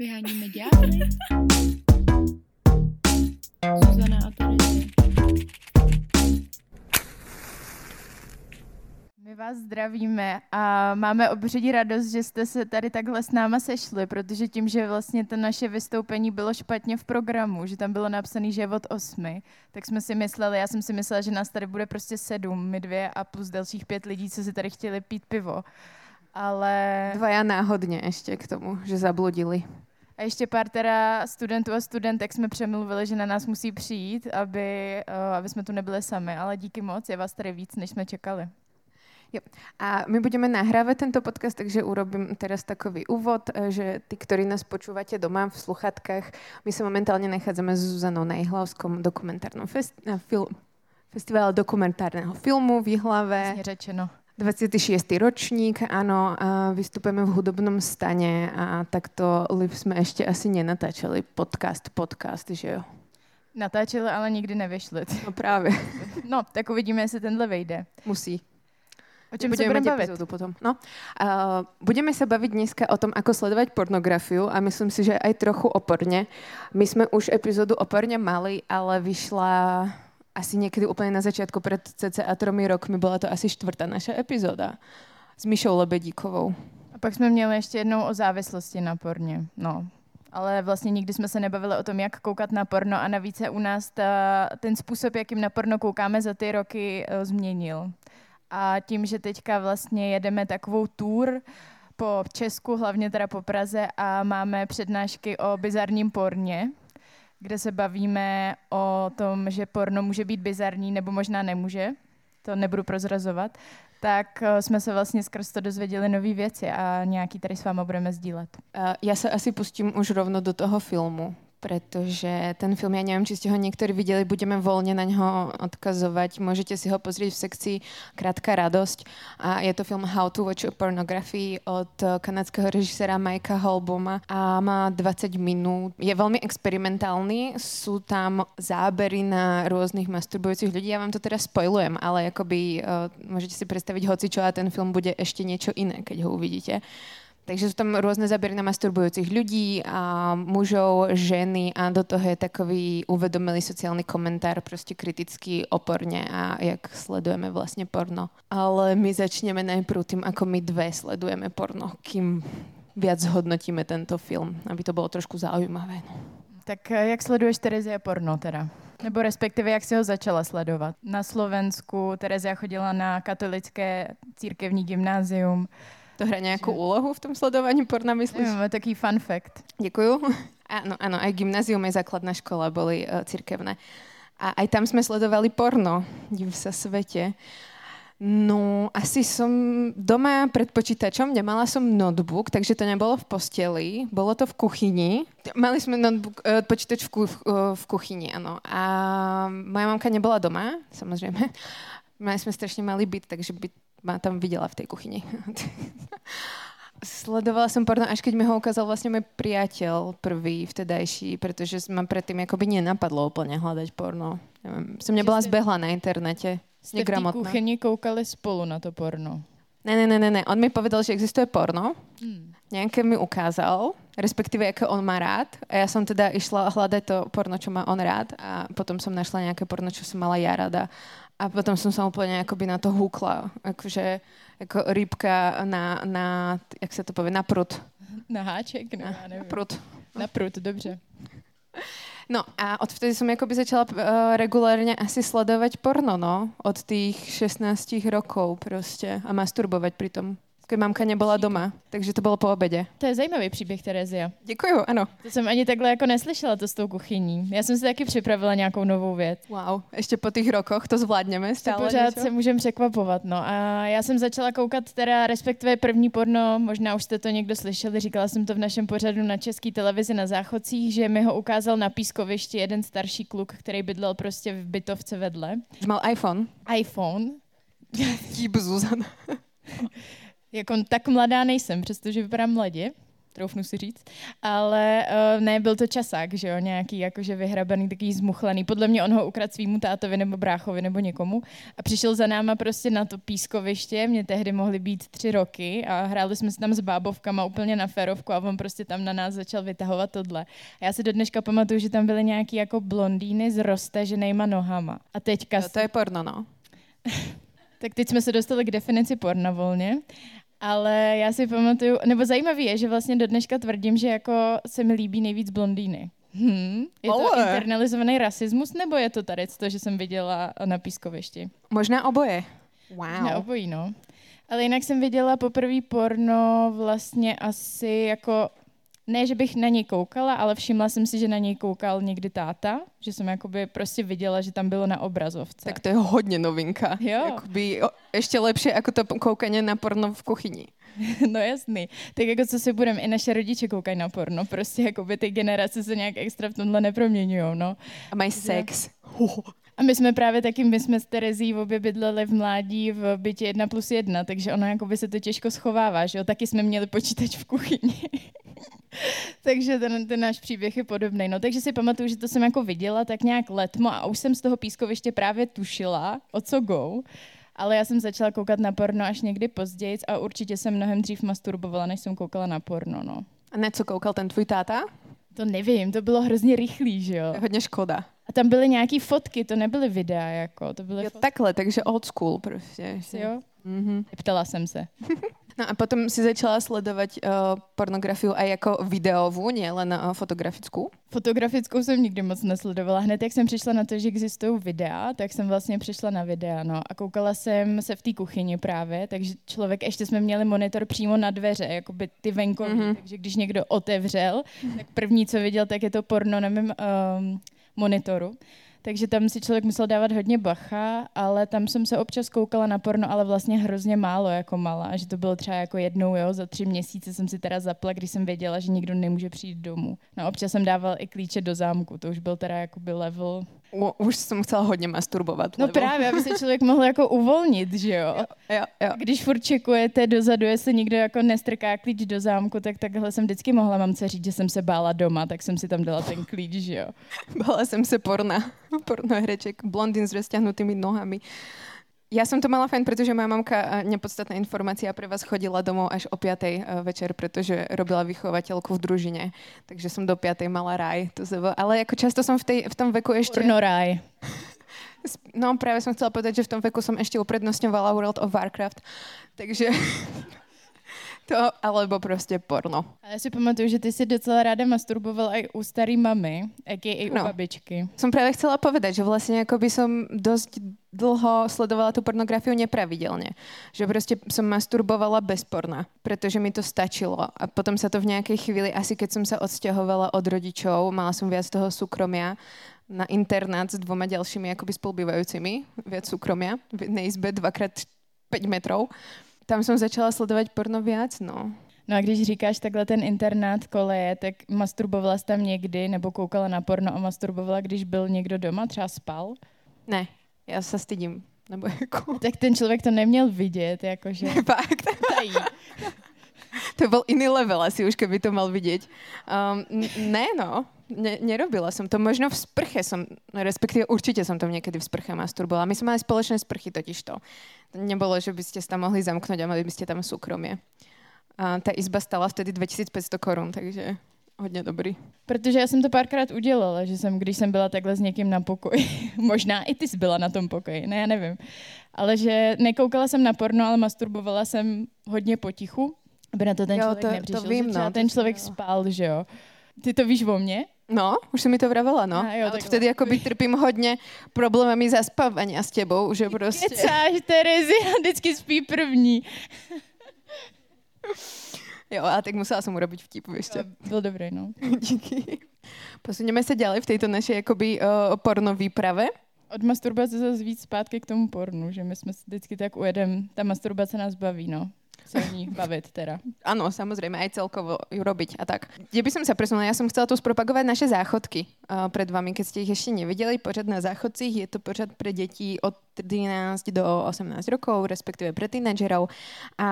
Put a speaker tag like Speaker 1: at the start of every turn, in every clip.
Speaker 1: Vyháníme ďábly. Zuzana a.
Speaker 2: My vás zdravíme a máme obředí radost, že jste se tady takhle s náma sešli, protože tím, že vlastně to naše vystoupení bylo špatně v programu, že tam bylo napsané, že je od osmi, tak jsme si mysleli, já jsem si myslela, že nás tady bude prostě sedm, my dvě a plus dalších pět lidí, co si tady chtěli pít pivo. Ale...
Speaker 3: Dvaja náhodně ještě k tomu, že zabludili.
Speaker 2: A ještě pár teda studentů a studentek jsme přemluvili, že na nás musí přijít, aby, uh, aby jsme tu nebyli sami. Ale díky moc, je vás tady víc, než jsme čekali.
Speaker 3: Jo. A my budeme nahrávať tento podcast, takže urobím teraz takový úvod, eh, že ty, ktorí nás počúvate doma v sluchatkách, my sa momentálne nachádzame s Zuzanou na Jihlavskom dokumentárnom fest, eh, fil, festivále dokumentárneho filmu v Jihlave.
Speaker 2: Jasně řečeno.
Speaker 3: 26. ročník, áno, a vystupujeme v hudobnom stane a takto live sme ešte asi nenatáčali podcast, podcast, že jo?
Speaker 2: Natáčeli, ale nikdy nevyšli.
Speaker 3: No právě.
Speaker 2: No, tak uvidíme, jestli tenhle vejde.
Speaker 3: Musí.
Speaker 2: O čem se budeme bavit?
Speaker 3: potom. No. Uh, budeme sa baviť dneska o tom, ako sledovať pornografiu a myslím si, že aj trochu oporne. My sme už epizódu oporne mali, ale vyšla asi niekedy úplne na začiatku pred cca tromi rokmi. Bola to asi štvrtá naša epizóda s Mišou Lebedíkovou.
Speaker 2: A pak jsme měli ještě jednou o závislosti na porně. No, ale vlastně nikdy jsme se nebavili o tom, jak koukat na porno a navíc se u nás ta, ten způsob, jakým na porno koukáme za ty roky, uh, změnil. A tím, že teďka vlastně jedeme takovou tour po Česku, hlavně teda po Praze a máme přednášky o bizarním porně, kde se bavíme o tom, že porno může být bizarní nebo možná nemůže, to nebudu prozrazovat, tak eh, jsme se vlastně skrz to dozvěděli nové věci a nějaký tady s váma budeme sdílet.
Speaker 3: Uh, ja sa asi pustím už rovno do toho filmu, pretože ten film, ja neviem, či ste ho niektorí videli, budeme voľne na ňo odkazovať. Môžete si ho pozrieť v sekcii Krátka radosť. A je to film How to Watch a Pornography od kanadského režisera Mikea Holboma a má 20 minút. Je veľmi experimentálny, sú tam zábery na rôznych masturbujúcich ľudí. Ja vám to teraz spoilujem, ale akoby uh, môžete si predstaviť hoci čo a ten film bude ešte niečo iné, keď ho uvidíte. Takže sú tam rôzne zábery na masturbujúcich ľudí a mužov, ženy a do toho je takový uvedomelý sociálny komentár, prostě kritický, oporne a jak sledujeme vlastně porno. Ale my začneme najprv tým, ako my dve sledujeme porno, kým viac zhodnotíme tento film, aby to bylo trošku zaujímavé. No.
Speaker 2: Tak eh, jak sleduješ Terezie porno teda? Nebo respektive jak si ho začala sledovat? Na Slovensku Terezia chodila na katolické církevní gymnázium.
Speaker 3: To hraje nějakou úlohu v tom sledování porna, myslíš?
Speaker 2: Máme taký fun fact.
Speaker 3: Děkuju. Áno, áno, aj gymnázium, aj základná škola boli uh, cirkevné. A aj tam sme sledovali porno, div sa svete. No, asi som doma pred počítačom, nemala som notebook, takže to nebolo v posteli, bolo to v kuchyni. Mali sme notebook, uh, počítač v, ku, uh, v kuchyni, áno. A moja mamka nebola doma, samozrejme. Mali sme strašne malý byt, takže byt ma tam viděla v té kuchyni. Sledovala jsem porno, až keď mi ho ukázal vlastně můj priateľ prvý, vtedajší, protože ma predtým jakoby nenapadlo úplně hľadať porno. Nevím, jsem nebyla zbehla na internete.
Speaker 2: Jste v té kuchyni koukali spolu na to porno?
Speaker 3: Ne, ne, ne, ne, ne. On mi povedal, že existuje porno. Hmm. Nějaké mi ukázal, respektive jaké on má rád. A já jsem teda išla hľadať to porno, čo má on rád. A potom jsem našla nějaké porno, čo jsem mala já rada. A potom jsem se úplně jakoby na to hukla. Jakože jako rybka na, na, jak se to povie, na prut.
Speaker 2: Na háček? No, já
Speaker 3: nevím. Na prut.
Speaker 2: Na prut, dobře.
Speaker 3: No a odvtedy som akoby začala uh, regulárne asi sledovať porno, no. Od tých 16 rokov prostě a masturbovať pri tom keď mamka nebyla doma, takže to bylo po obědě.
Speaker 2: To je zajímavý příběh, Terezia.
Speaker 3: Děkuju, ano.
Speaker 2: To jsem ani takhle jako neslyšela, to s tou kuchyní. Já jsem si taky připravila nějakou novou věc.
Speaker 3: Wow, ještě po těch rokoch to zvládneme stále.
Speaker 2: To pořád se můžeme překvapovat, no. A já jsem začala koukat teda respektive první porno, možná už jste to někdo slyšeli, říkala jsem to v našem pořadu na české televizi na záchodcích, že mi ho ukázal na pískovišti jeden starší kluk, který bydlel prostě v bytovce vedle.
Speaker 3: Mal iPhone.
Speaker 2: iPhone.
Speaker 3: Tíb Zuzana.
Speaker 2: Jako tak mladá nejsem, přestože vypadám mladě. troufnu si říct. Ale uh, ne, byl to časák, že jo, nějaký jakože vyhrabaný, takový zmuchlaný. Podle mě on ho ukradl svýmu tátovi nebo bráchovi nebo někomu a přišel za náma prostě na to pískoviště, mě tehdy mohly být tři roky a hráli jsme se tam s bábovkama úplně na ferovku a on prostě tam na nás začal vytahovat tohle. A já si do dneška pamatuju, že tam byly nějaký jako blondýny s roztaženýma nohama. A teďka...
Speaker 3: Jo, to je porno, no.
Speaker 2: tak teď jsme se dostali k definici porna volně. Ale já si pamatuju, nebo zajímavý je, že vlastně do dneška tvrdím, že jako se mi líbí nejvíc blondýny. Hmm. Je to
Speaker 3: Ale.
Speaker 2: internalizovaný rasismus, nebo je to tady to, že jsem viděla na pískovišti?
Speaker 3: Možná oboje. Wow.
Speaker 2: Na obojí, no. Ale jinak jsem viděla poprvé porno vlastně asi jako, ne, že bych na něj koukala, ale všimla jsem si, že na něj koukal někdy táta, že jsem jakoby prostě viděla, že tam bylo na obrazovce.
Speaker 3: Tak to je hodně novinka.
Speaker 2: Jo.
Speaker 3: Jakoby, o, ještě lepší jako to koukanie na porno v kuchyni.
Speaker 2: No jasný. Tak jako co si budeme, i naše rodiče koukají na porno, prostě jakoby ty generace se nějak extra v tomhle neproměňují, no.
Speaker 3: A mají sex.
Speaker 2: A my jsme právě taky, my jsme s Terezí obě bydleli v mládí v bytě 1 plus 1, takže ono jakoby se to těžko schovává, že jo. Taky jsme měli počítač v kuchyni. takže ten, ten náš příběh je podobný. No, takže si pamatuju, že to jsem jako viděla tak nějak letmo a už jsem z toho pískoviště právě tušila, o co go. Ale já jsem začala koukat na porno až někdy později a určitě jsem mnohem dřív masturbovala, než jsem koukala na porno, no.
Speaker 3: A na co koukal ten tvůj táta?
Speaker 2: To nevím, to bylo hrozně rychlý, že jo.
Speaker 3: Hodně škoda.
Speaker 2: A tam byly nějaký fotky, to nebyly videa, jako, to byly
Speaker 3: Jo,
Speaker 2: fotky,
Speaker 3: takhle, takže old school prostě.
Speaker 2: jo.
Speaker 3: Mhm.
Speaker 2: Ptala jsem se.
Speaker 3: No a potom si začala sledovat uh, pornografiu aj jako videovou, nie len uh, fotografickou?
Speaker 2: Fotografickou jsem nikdy moc nesledovala. Hned jak jsem přišla na to, že existují videa, tak jsem vlastně přišla na videa. No. A koukala jsem se v té kuchyni právě, takže člověk, ještě jsme měli monitor přímo na dveře, jako by ty venkovní,
Speaker 3: Mhm.
Speaker 2: mm-hmm. takže když někdo otevřel, tak první, co viděl, tak je to porno na mém um, monitoru. Takže tam si člověk musel dávat hodně bacha, ale tam jsem se občas koukala na porno, ale vlastně hrozně málo jako malá, že to bylo třeba jako jednou, jo, za tři měsíce jsem si teda zapla, když jsem věděla, že nikdo nemůže přijít domů. No občas jsem dával i klíče do zámku, to už byl teda jakoby level.
Speaker 3: U, už jsem chcela hodně masturbovat.
Speaker 2: No
Speaker 3: lebo-
Speaker 2: právě, aby se člověk mohl jako uvolnit, že jo.
Speaker 3: Jo, jo.
Speaker 2: Když furt čekujete dozadu, jestli někdo jako nestrká klíč do zámku, tak takhle jsem vždycky mohla mamce říct, že jsem se bála doma, tak jsem si tam dala ten klíč, že jo.
Speaker 3: Bala jsem se porna, pornohereček, blondín s rozťahnutými nohami. Ja som to mala fajn, pretože moja mamka, eh, nepodstatná informácia, pre vás chodila domov až o 5. eh, večer, pretože robila vychovateľku v družine. Takže som do 5. mala raj. To zv... Ale ako často som v, tej, v tom veku ešte...
Speaker 2: Porno ráj.
Speaker 3: No práve som chcela povedať, že v tom veku som ešte uprednostňovala World of Warcraft. Takže... to, alebo prostě porno.
Speaker 2: A já si pamatuju, že ty si docela ráda masturboval i u starý mamy, a.k.a. u
Speaker 3: No.
Speaker 2: babičky.
Speaker 3: Som práve chcela povedať, že vlastne ako by som dosť dlho sledovala tú pornografiu nepravidelne. Že proste som masturbovala bez porna, pretože mi to stačilo. A potom sa to v nejakej chvíli, asi keď som sa odsťahovala od rodičov, mala som viac toho súkromia, na internát s dvoma ďalšími akoby spolubývajúcimi, viac súkromia, v jednej izbe 2x5 metrov. Tam som začala sledovať porno viac, no.
Speaker 2: No a když říkáš takhle ten internát koleje, tak masturbovala jsi tam někdy, nebo koukala na porno a masturbovala, když byl někdo doma, třeba spal?
Speaker 3: Ne, ja sa stydím. Nebo jako...
Speaker 2: Tak ten člověk to neměl vidět, jakože
Speaker 3: Fakt.
Speaker 2: tají.
Speaker 3: To bol iný level asi už, keby to mal vidieť. Um, ne, no. Ne, nerobila som to. Možno v sprche som, respektíve určite som tam niekedy v sprche masturbovala. My sme mali spoločné sprchy totiž to. Nebolo, že by ste sa tam mohli zamknúť a mali by ste tam súkromie. A tá izba stala vtedy 2500 korun, takže hodně dobrý.
Speaker 2: Protože já jsem to párkrát udělala, že jsem, když jsem byla takhle s někým na pokoji, možná i ty jsi byla na tom pokoji, ne, já nevím, ale že nekoukala jsem na porno, ale masturbovala jsem hodně potichu, aby na to ten
Speaker 3: Jo,
Speaker 2: člověk
Speaker 3: to- to
Speaker 2: nepřišel.
Speaker 3: vím,
Speaker 2: že třeba
Speaker 3: no, to
Speaker 2: ten člověk spal, že jo. Ty to víš o mně?
Speaker 3: No, už som mi to vravela, no.
Speaker 2: A jo,
Speaker 3: A
Speaker 2: tak
Speaker 3: odvtedy akoby trpím hodně problémami zaspávania s tebou, že prostě...
Speaker 2: Kecáš, Terezi, a vždycky spí první.
Speaker 3: Jo, a tak musela som urobiť vtip, čo.
Speaker 2: Byl dobrý, no.
Speaker 3: Díky. Posunieme sa ďalej v tejto našej akoby uh, porno výprave.
Speaker 2: Od masturbace zase víc zpátky k tomu pornu, že my jsme si vždycky tak ujedem, ta masturbace nás baví, no. Se o ní bavit teda.
Speaker 3: Áno, samozrejme, aj celkovo ju robiť a tak. Kde by som sa presunula? Ja som chcela tu spropagovať naše záchodky uh, pred vami, keď ste ich ešte nevideli. Pořad na záchodcích je to pořad pre deti od 13 do 18 rokov, respektíve pre tínedžerov a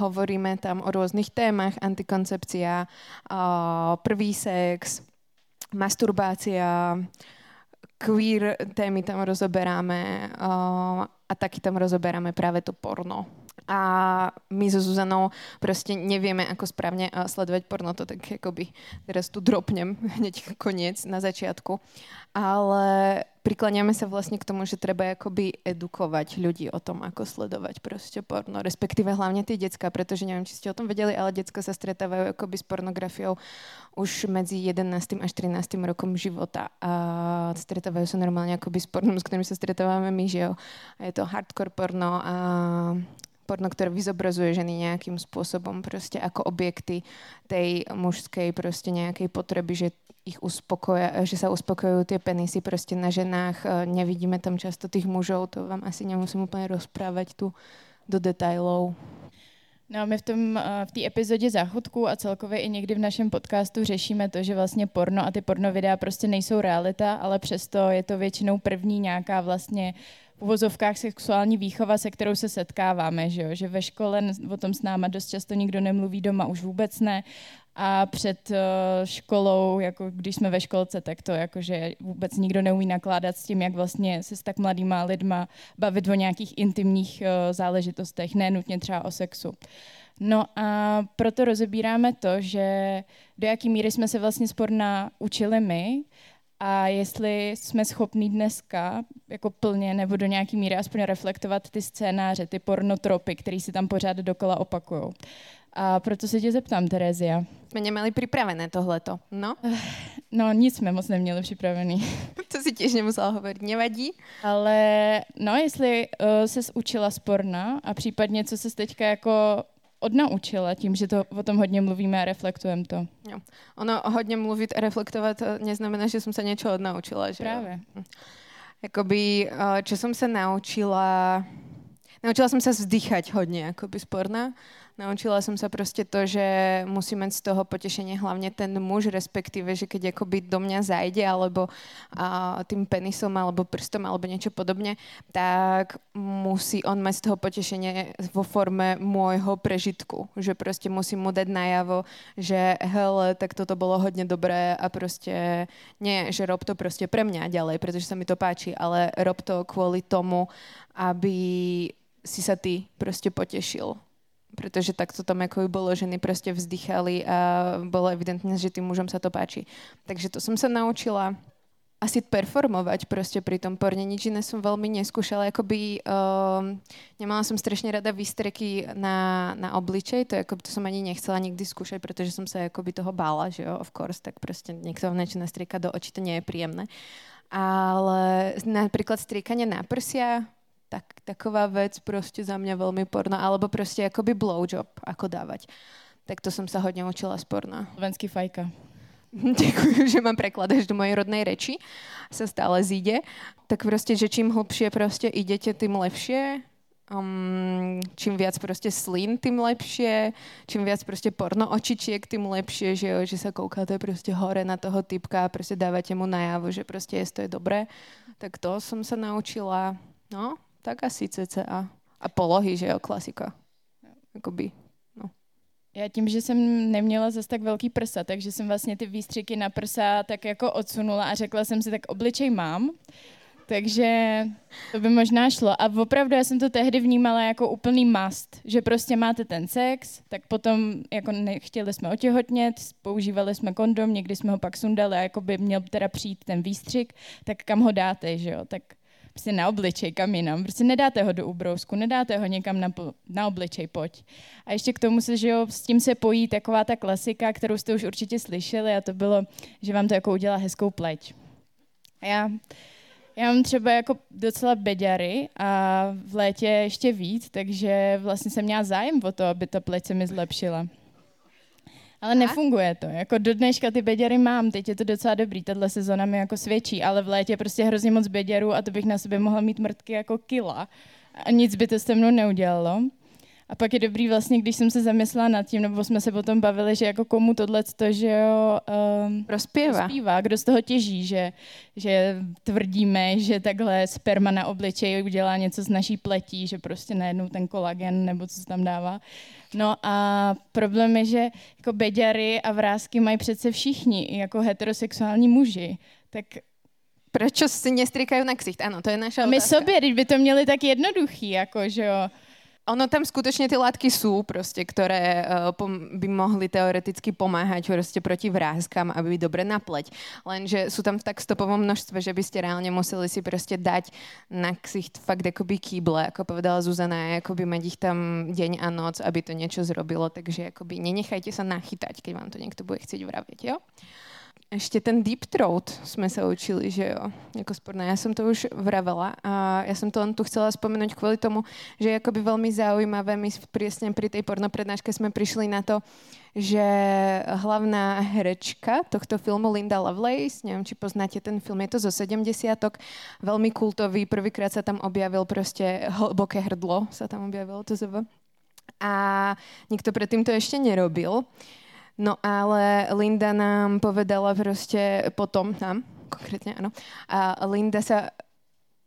Speaker 3: hovoríme tam o rôznych témach, antikoncepcia, uh, prvý sex, masturbácia, queer témy tam rozoberáme uh, a taky tam rozoberáme práve to porno. A my so Zuzanou prostě nevieme, ako správne uh, sledovať porno, to tak akoby teraz tu dropnem hneď koniec na začiatku. Ale prikláňame sa vlastne k tomu, že treba akoby edukovať ľudí o tom, ako sledovať proste porno, respektíve hlavne tie decka, pretože neviem, či ste o tom vedeli, ale decka sa stretávajú akoby s pornografiou už medzi 11. až 13. rokom života a stretávajú sa normálne akoby s pornom, s ktorým sa stretávame my, že jo. A je to hardcore porno a porno, ktoré vyzobrazuje ženy nejakým spôsobom proste ako objekty tej mužskej proste nejakej potreby, že ich uspokoja, že sa uspokojujú tie penisy proste na ženách. E, nevidíme tam často tých mužov, to vám asi nemusím úplně rozprávať tu do detailov.
Speaker 2: No my v, tom, v té epizodě záchodku a celkově i někdy v našem podcastu řešíme to, že vlastně porno a ty porno videa prostě nejsou realita, ale přesto je to většinou první nějaká vlastně uvozovkách sexuální výchova, se kterou se setkáváme, že, jo? že ve škole o tom s náma dost často nikdo nemluví, doma už vůbec ne a před uh, školou, jako když jsme ve školce, tak to jakože vůbec nikdo neumí nakládat s tím, jak vlastně se s tak mladýma lidma bavit o nějakých intimních uh, záležitostech, ne nutně třeba o sexu. No a proto rozebíráme to, že do jaký míry jsme se vlastně sporna učili my a jestli jsme schopní dneska jako plně nebo do nějaký míry aspoň reflektovat ty scénáře, ty pornotropy, které si tam pořád dokola opakují. A proto se tě zeptám, Terezia.
Speaker 3: Jsme neměli připravené tohleto, no?
Speaker 2: No, nic jsme moc neměli připravený.
Speaker 3: to si těž nemusela hovorit, nevadí.
Speaker 2: Ale no, jestli uh, ses učila sporna a případně co se teďka jako odnaučila tím, že to o tom hodně mluvíme a reflektujeme to.
Speaker 3: Jo. Ono hodně mluvit a reflektovat eh, neznamená, že jsem se něco odnaučila. Že
Speaker 2: Právě.
Speaker 3: Hm. Jakoby, eh, čo jsem se naučila... Naučila jsem se vzdychať hodně, jakoby sporna. Naučila som sa proste to, že musí mať z toho potešenie hlavne ten muž, respektíve, že keď akoby do mňa zajde, alebo a, tým penisom, alebo prstom, alebo niečo podobne, tak musí on mať z toho potešenie vo forme môjho prežitku. Že proste musím mu dať najavo, že hele, tak toto bolo hodne dobré a proste nie, že rob to proste pre mňa ďalej, pretože sa mi to páči, ale rob to kvôli tomu, aby si sa ty proste potešil pretože takto tam ako bolo, ženy proste vzdychali a bolo evidentné, že tým mužom sa to páči. Takže to som sa naučila asi performovať proste pri tom porne. Nič iné som veľmi neskúšala. Akoby, um, nemala som strašne rada výstreky na, na obličej, to, ako, to som ani nechcela nikdy skúšať, pretože som sa akoby toho bála, že jo, of course, tak proste niekto vám niečo nastrieka do očí, to nie je príjemné. Ale napríklad striekanie na prsia, tak, taková vec prostě za mě velmi porno, alebo prostě jakoby blowjob, ako dávať. Tak to jsem se hodně učila z porna.
Speaker 2: Slovenský fajka.
Speaker 3: Děkuji, že mám prekladač do mojej rodnej reči. Se stále zíde. Tak prostě, že čím hlbšie prostě idete, tým lepšie. Um, čím viac prostě slín, tým lepšie. Čím viac prostě porno očičiek, tým lepšie, že, jo, že sa koukáte prostě hore na toho typka a prostě dávate mu najavo, že prostě jest to je dobré. Tak to som sa naučila. No, tak asi cca. A polohy, že jo, klasika. Jakoby, no.
Speaker 2: Já tím, že jsem neměla zase tak velký prsa, takže jsem vlastně ty výstřiky na prsa tak jako odsunula a řekla jsem si, tak obličej mám, takže to by možná šlo. A opravdu já jsem to tehdy vnímala jako úplný must, že prostě máte ten sex, tak potom jako nechtěli jsme otěhotnět, používali jsme kondom, někdy jsme ho pak sundali a jako by měl teda přijít ten výstřik, tak kam ho dáte, že jo? Tak prostě na obličej, kam jinam. Prostě nedáte ho do ubrousku, nedáte ho někam na, na obličej, pojď. A ještě k tomu se, že jo, s tím se pojí taková ta klasika, kterou jste už určitě slyšeli a to bylo, že vám to jako udělá hezkou pleť. A já, já mám třeba jako docela beďary a v létě ještě víc, takže vlastně jsem měla zájem o to, aby ta pleť se mi zlepšila. Ale nefunguje to. Jako do dneška ty beděry mám, teď je to docela dobrý, tahle sezona mi jako svědčí, ale v létě prostě hrozně moc beděrů a to bych na sobě mohla mít mrtky jako kila. A nic by to se mnou neudělalo. A pak je dobrý vlastně, když jsem se zamyslela nad tím, nebo jsme se potom bavili, že jako komu tohle to, že jo, um,
Speaker 3: Rozpěva.
Speaker 2: rozpívá, kdo z toho těží, že, že tvrdíme, že takhle sperma na obličeji udělá něco z naší pletí, že prostě najednou ten kolagen nebo co se tam dává. No a problém je, že jako beďary a vrázky mají přece všichni, jako heterosexuální muži. Tak
Speaker 3: Prečo si nestrikajú na ksicht? Áno, to je naša
Speaker 2: my
Speaker 3: otázka.
Speaker 2: sobě, když by to měli tak jednoduchý, jako že jo.
Speaker 3: Ono tam skutočne tie látky sú, proste, ktoré uh, by mohli teoreticky pomáhať proste proti vrázkam, aby dobre napleť. Lenže sú tam v tak stopovom množstve, že by ste reálne museli si proste dať na ksicht fakt akoby kýble, ako povedala Zuzana, akoby mať ich tam deň a noc, aby to niečo zrobilo. Takže akoby nenechajte sa nachytať, keď vám to niekto bude chcieť vravieť, jo? Ešte ten deep throat sme sa učili, že jo, ako sporné. Ja som to už vravela a ja som to tu chcela spomenúť kvôli tomu, že je akoby veľmi zaujímavé. My presne pri tej pornoprednáške sme prišli na to, že hlavná herečka tohto filmu Linda Lovelace, neviem, či poznáte ten film, je to zo 70 veľmi kultový, prvýkrát sa tam objavil proste hlboké hrdlo, sa tam objavilo to zv. A nikto predtým to ešte nerobil. No ale Linda nám povedala proste potom, nám konkrétne, áno, a Linda sa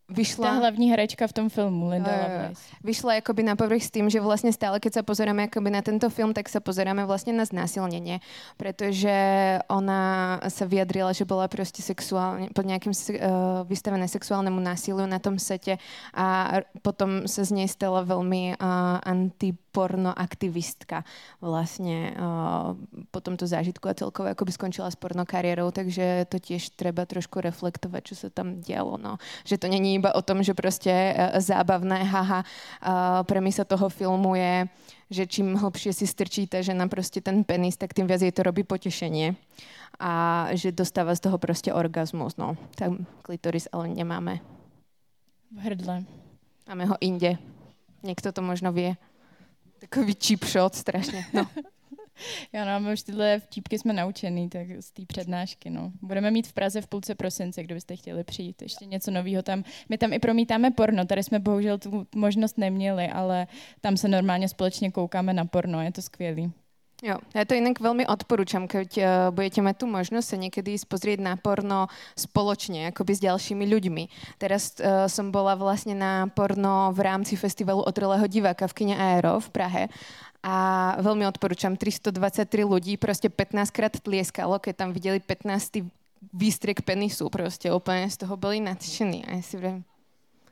Speaker 2: Ta
Speaker 3: vyšla,
Speaker 2: hlavní herečka v tom filmu, Linda
Speaker 3: Jo, jo, jo. Vyšla akoby na povrch s tým, že vlastne stále, keď sa pozeráme akoby na tento film, tak sa pozeráme vlastne na znásilnenie, pretože ona sa vyjadrila, že bola proste sexuálne, pod nejakým se- uh, vystavené sexuálnemu násiliu na tom sete a potom sa z nej stala veľmi uh, antipornoaktivistka vlastne uh, po tomto zážitku a celkovo akoby skončila s pornokariérou, takže to tiež treba trošku reflektovať, čo sa tam dialo. No. Že to není iba o tom, že proste uh, zábavné, haha, uh, premisa toho filmu je, že čím hlbšie si strčí ta žena prostě ten penis, tak tým viac jej to robí potešenie. A že dostáva z toho prostě orgasmus. No, tam klitoris ale nemáme.
Speaker 2: V hrdle.
Speaker 3: Máme ho inde. Někdo to možno vie. Takový cheap shot, strašně. No.
Speaker 2: Jo, no, my už tyhle vtípky jsme naučený tak z té přednášky. No. Budeme mít v Praze v půlce prosince, kdybyste chtěli přijít. Ještě něco nového tam. My tam i promítáme porno. Tady jsme bohužel tu možnost neměli, ale tam se normálně společně koukáme na porno. Je to skvělý.
Speaker 3: Jo, ja to inak veľmi odporúčam, keď uh, budete mať tú možnosť sa niekedy ísť na porno spoločne, akoby s ďalšími ľuďmi. Teraz uh, som bola vlastne na porno v rámci festivalu Otrelého diváka v kine Aero v Prahe a veľmi odporúčam 323 ľudí, proste 15 krát tlieskalo, keď tam videli 15 výstriek penisu, proste úplne z toho boli nadšení. A ja si vrem,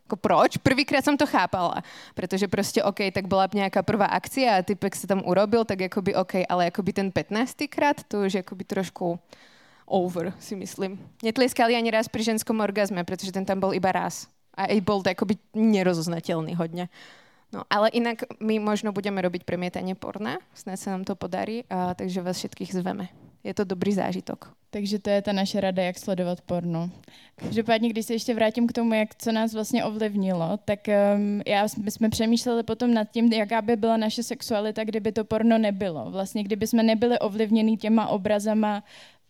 Speaker 3: Ako proč? Prvýkrát som to chápala, pretože proste OK, tak bola nejaká prvá akcia a typek sa tam urobil, tak akoby OK, ale akoby ten 15. krát, to už je akoby trošku over, si myslím. Netlieskali ani raz pri ženskom orgazme, pretože ten tam bol iba raz. A aj bol to akoby nerozoznateľný hodne. No, ale inak my možno budeme robiť premietanie porna, snad sa nám to podarí, a, takže vás všetkých zveme. Je to dobrý zážitok.
Speaker 2: Takže to je ta naše rada, jak sledovat porno. Každopádně, když se ještě vrátím k tomu, jak co nás vlastně ovlivnilo, tak um, já, my jsme přemýšleli potom nad tím, jaká by byla naše sexualita, kdyby to porno nebylo. Vlastně, kdyby jsme nebyli ovlivněni těma obrazama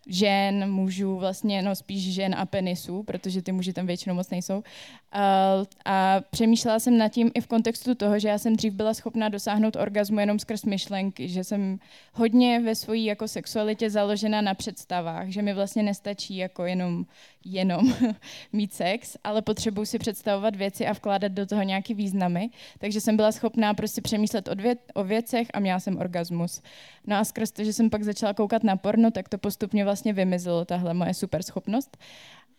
Speaker 2: žen, mužů, vlastně, no spíš žen a penisů, protože ty muži tam většinou moc nejsou. A, a přemýšlela jsem nad tím i v kontextu toho, že já jsem dřív byla schopná dosáhnout orgazmu jenom skrz myšlenky, že jsem hodně ve svojí jako sexualitě založena na představách, že mi vlastně nestačí jako jenom, jenom mít sex, ale potřebuji si představovat věci a vkládat do toho nějaký významy. Takže jsem byla schopná prostě přemýšlet o, o věcech a měla jsem orgasmus. No a skrz to, že jsem pak začala koukat na porno, tak to postupně vlastně vymizelo, tahle moje super schopnost.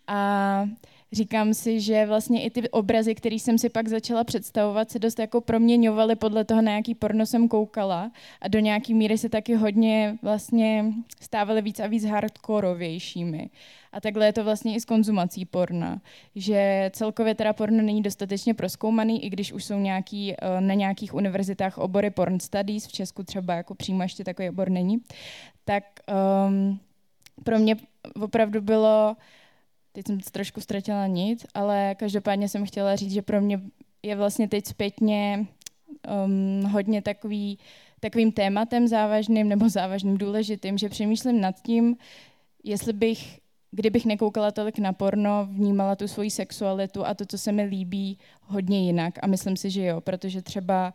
Speaker 2: A říkám si, že vlastně i ty obrazy, které jsem si pak začala představovat, se dost jako proměňovaly podle toho, na jaký porno jsem koukala a do nějaký míry se taky hodně vlastně stávaly víc a víc hardkorovějšími. A takhle je to vlastně i s konzumací porna, že celkově teda porno není dostatečně proskoumaný, i když už jsou nějaký, eh, na nějakých univerzitách obory porn studies, v Česku třeba jako přímo ještě takový obor není, tak um, pro mě opravdu bylo teď jsem trošku ztratila nic, ale každopádně jsem chtěla říct, že pro mě je vlastně teď zpětně um, hodně takový, takovým tématem závažným nebo závažným důležitým, že přemýšlím nad tím, jestli bych, kdybych nekoukala tolik na porno, vnímala tu svoji sexualitu a to, co se mi líbí, hodně jinak. A myslím si, že jo, protože třeba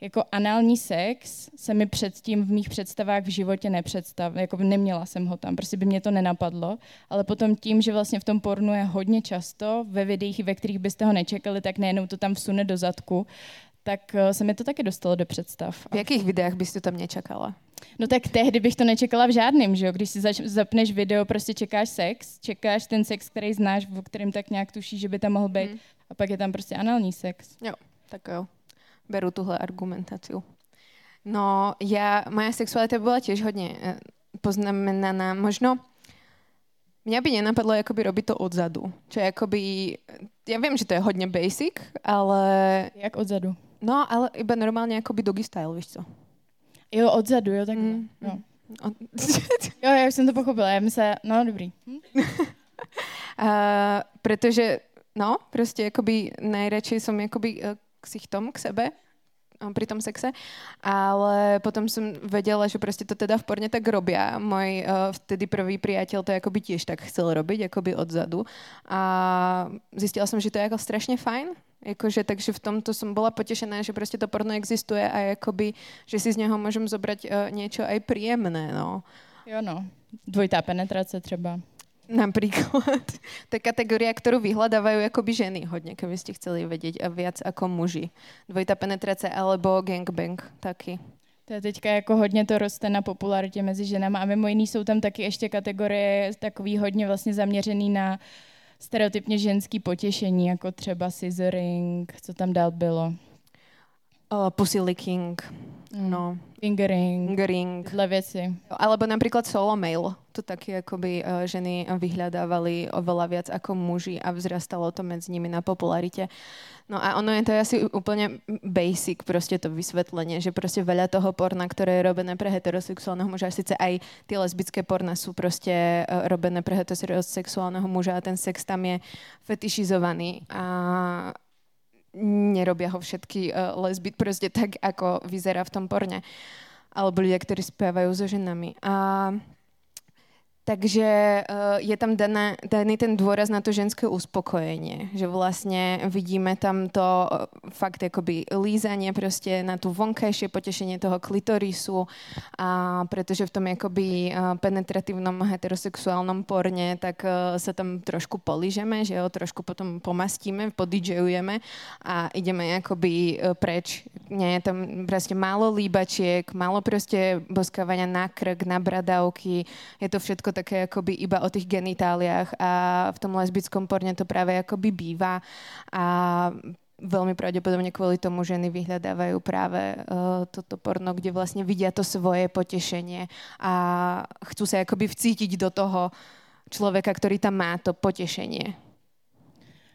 Speaker 2: jako anální sex se mi předtím v mých představách v životě nepředstav, jako neměla jsem ho tam, prostě by mě to nenapadlo, ale potom tím, že vlastně v tom pornu je hodně často, ve videích, ve kterých byste ho nečekali, tak nejenom to tam vsune do zadku, tak eh, se mi to taky dostalo do představ.
Speaker 3: V jakých videách bys to tam nečekala?
Speaker 2: No tak tehdy bych to nečekala v žádném, že jo? Když si zač- zapneš video, prostě čekáš sex, čekáš ten sex, který znáš, o kterém tak nějak tušíš, že by tam mohl být,
Speaker 3: Hmm.
Speaker 2: a pak je tam prostě anální sex.
Speaker 3: Tak jo, beru tuhle argumentáciu. No, ja, moja sexualita bola tiež hodne eh, poznamenaná. Možno mňa by nenapadlo akoby robiť to odzadu. Čo je akoby, ja viem, že to je hodne basic, ale
Speaker 2: Jak odzadu?
Speaker 3: no, ale iba normálne akoby doggy style, víš co?
Speaker 2: Jo, odzadu, jo, takhle.
Speaker 3: Mm,
Speaker 2: Jo.
Speaker 3: Od...
Speaker 2: jo, já už jsem to pochopila, já myslím, no dobrý. Hm?
Speaker 3: A, pretože, no, proste akoby najradšej som akoby eh, ksichtom k sebe eh, pri tom sexe, ale potom som vedela, že proste to teda v porne tak robia. Môj uh, vtedy prvý priateľ to akoby tiež tak chcel robiť, akoby odzadu. A zistila som, že to je ako strašne fajn. Jakože, takže v tomto som bola potešená, že proste to porno existuje a akoby, že si z neho môžem zobrať uh, niečo aj príjemné, no.
Speaker 2: Jo, no. Dvojitá penetrace třeba.
Speaker 3: Napríklad. To je kategória, ktorú vyhľadávajú akoby ženy hodne, keby ste chceli vedieť a viac ako muži. Dvojitá penetrace alebo gangbang taky.
Speaker 2: To je teďka jako hodně to roste na popularitě mezi ženama a mimo jiný jsou tam taky ještě kategorie takový hodně vlastně zaměřený na stereotypně ženský potěšení, jako třeba scissoring, co tam dál bylo.
Speaker 3: Uh, pussy licking, no,
Speaker 2: Fingering,
Speaker 3: fingering.
Speaker 2: tyhle věci.
Speaker 3: Alebo napríklad solo mail. To taky akoby uh, ženy vyhľadávali oveľa viac ako muži a vzrastalo to medzi nimi na popularite. No a ono je to asi úplne basic proste to vysvetlenie, že proste veľa toho porna, ktoré je robené pre heterosexuálneho muža, síce aj tie lesbické porna sú proste uh, robené pre heterosexuálneho muža a ten sex tam je fetišizovaný a nerobia ho všetky uh, lesby proste tak, ako vyzerá v tom porne. Alebo ľudia, ktorí spievajú so ženami. A takže uh, je tam daná, daný ten dôraz na to ženské uspokojenie, že vlastne vidíme tam to uh, fakt akoby lízanie proste na tú vonkajšie potešenie toho klitorisu a pretože v tom akoby uh, penetratívnom heterosexuálnom porne tak sa tam trošku polížeme, že ho trošku potom pomastíme, podidžejujeme a ideme akoby uh, preč. Nie je tam proste málo líbačiek, málo proste boskávania na krk, na bradavky, je to všetko také akoby iba o tých genitáliách a v tom lesbickom porne to práve akoby býva a veľmi pravdepodobne kvôli tomu ženy vyhľadávajú práve uh, toto porno, kde vlastne vidia to svoje potešenie a chcú sa akoby vcítiť do toho človeka, ktorý tam má to potešenie.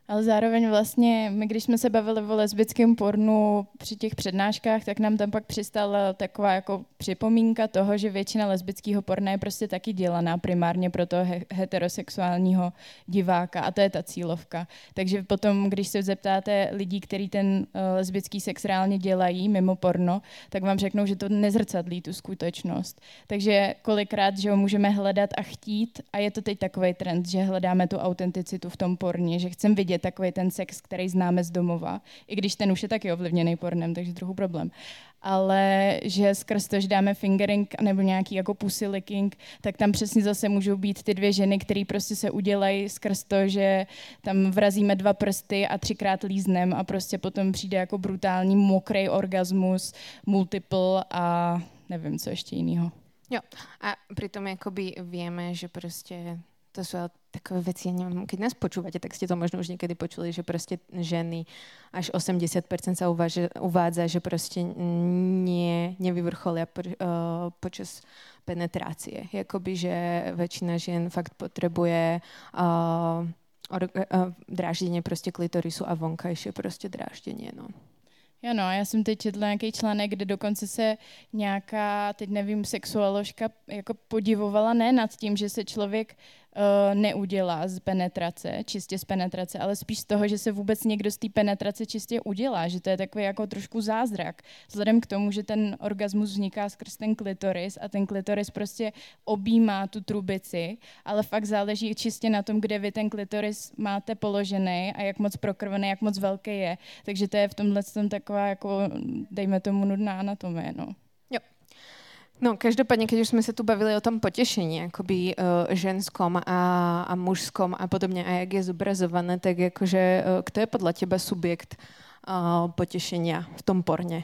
Speaker 2: Ale zároveň vlastně, my když jsme se bavili o lesbickém pornu při těch přednáškách, tak nám tam pak přistala taková jako připomínka toho, že většina lesbického porna je prostě taky dělaná primárně pro toho he- heterosexuálního diváka a to je ta cílovka. Takže potom, když se zeptáte lidí, kteří ten uh, lesbický sex reálně dělají mimo porno, tak vám řeknou, že to nezrcadlí tu skutečnost. Takže kolikrát, že ho můžeme hledat a chtít a je to teď takový trend, že hledáme tu autenticitu v tom porně, že chcem vidět takový ten sex, který známe z domova, i když ten už je taky ovlivněný pornem, takže trochu problém. Ale že skrz to, že dáme fingering nebo nějaký jako pussy licking, tak tam přesně zase můžou být ty dvě ženy, které prostě se udělají skrz to, že tam vrazíme dva prsty a třikrát líznem a prostě potom přijde jako brutální mokrý orgasmus, multiple a nevím, co ještě jiného.
Speaker 3: A pritom akoby vieme, že proste to sú takové veci, ja neviem, keď nás počúvate, tak ste to možno už niekedy počuli, že proste ženy až 80% sa uváže, uvádza, že proste nie, nevyvrcholia pr, uh, počas penetrácie. Jakoby, že väčšina žien fakt potrebuje uh, or, uh, dráždenie proste klitorisu a vonkajšie proste dráždenie, no.
Speaker 2: Jo, no, já jsem teď četla nějaký článek, kde dokonce se nějaká, teď nevím, sexuoložka jako podivovala ne nad tím, že se člověk uh, neudělá z penetrace, čistě z penetrace, ale spíš z toho, že se vůbec někdo z té penetrace čistě udělá, že to je takový jako trošku zázrak. Vzhledem k tomu, že ten orgasmus vzniká skrz ten klitoris a ten klitoris prostě objímá tu trubici, ale fakt záleží čistě na tom, kde vy ten klitoris máte položený a jak moc prokrvený, jak moc velký je. Takže to je v tomhle tom taková jako, dejme tomu, nudná anatomie. No.
Speaker 3: No, každopádně, když jsme se tu bavili o tom potěšení, jakoby uh, ženskom a, a mužskom a podobně, a jak je zobrazované, tak jakože, uh, kto je podle teba subjekt uh, potěšení v tom porně?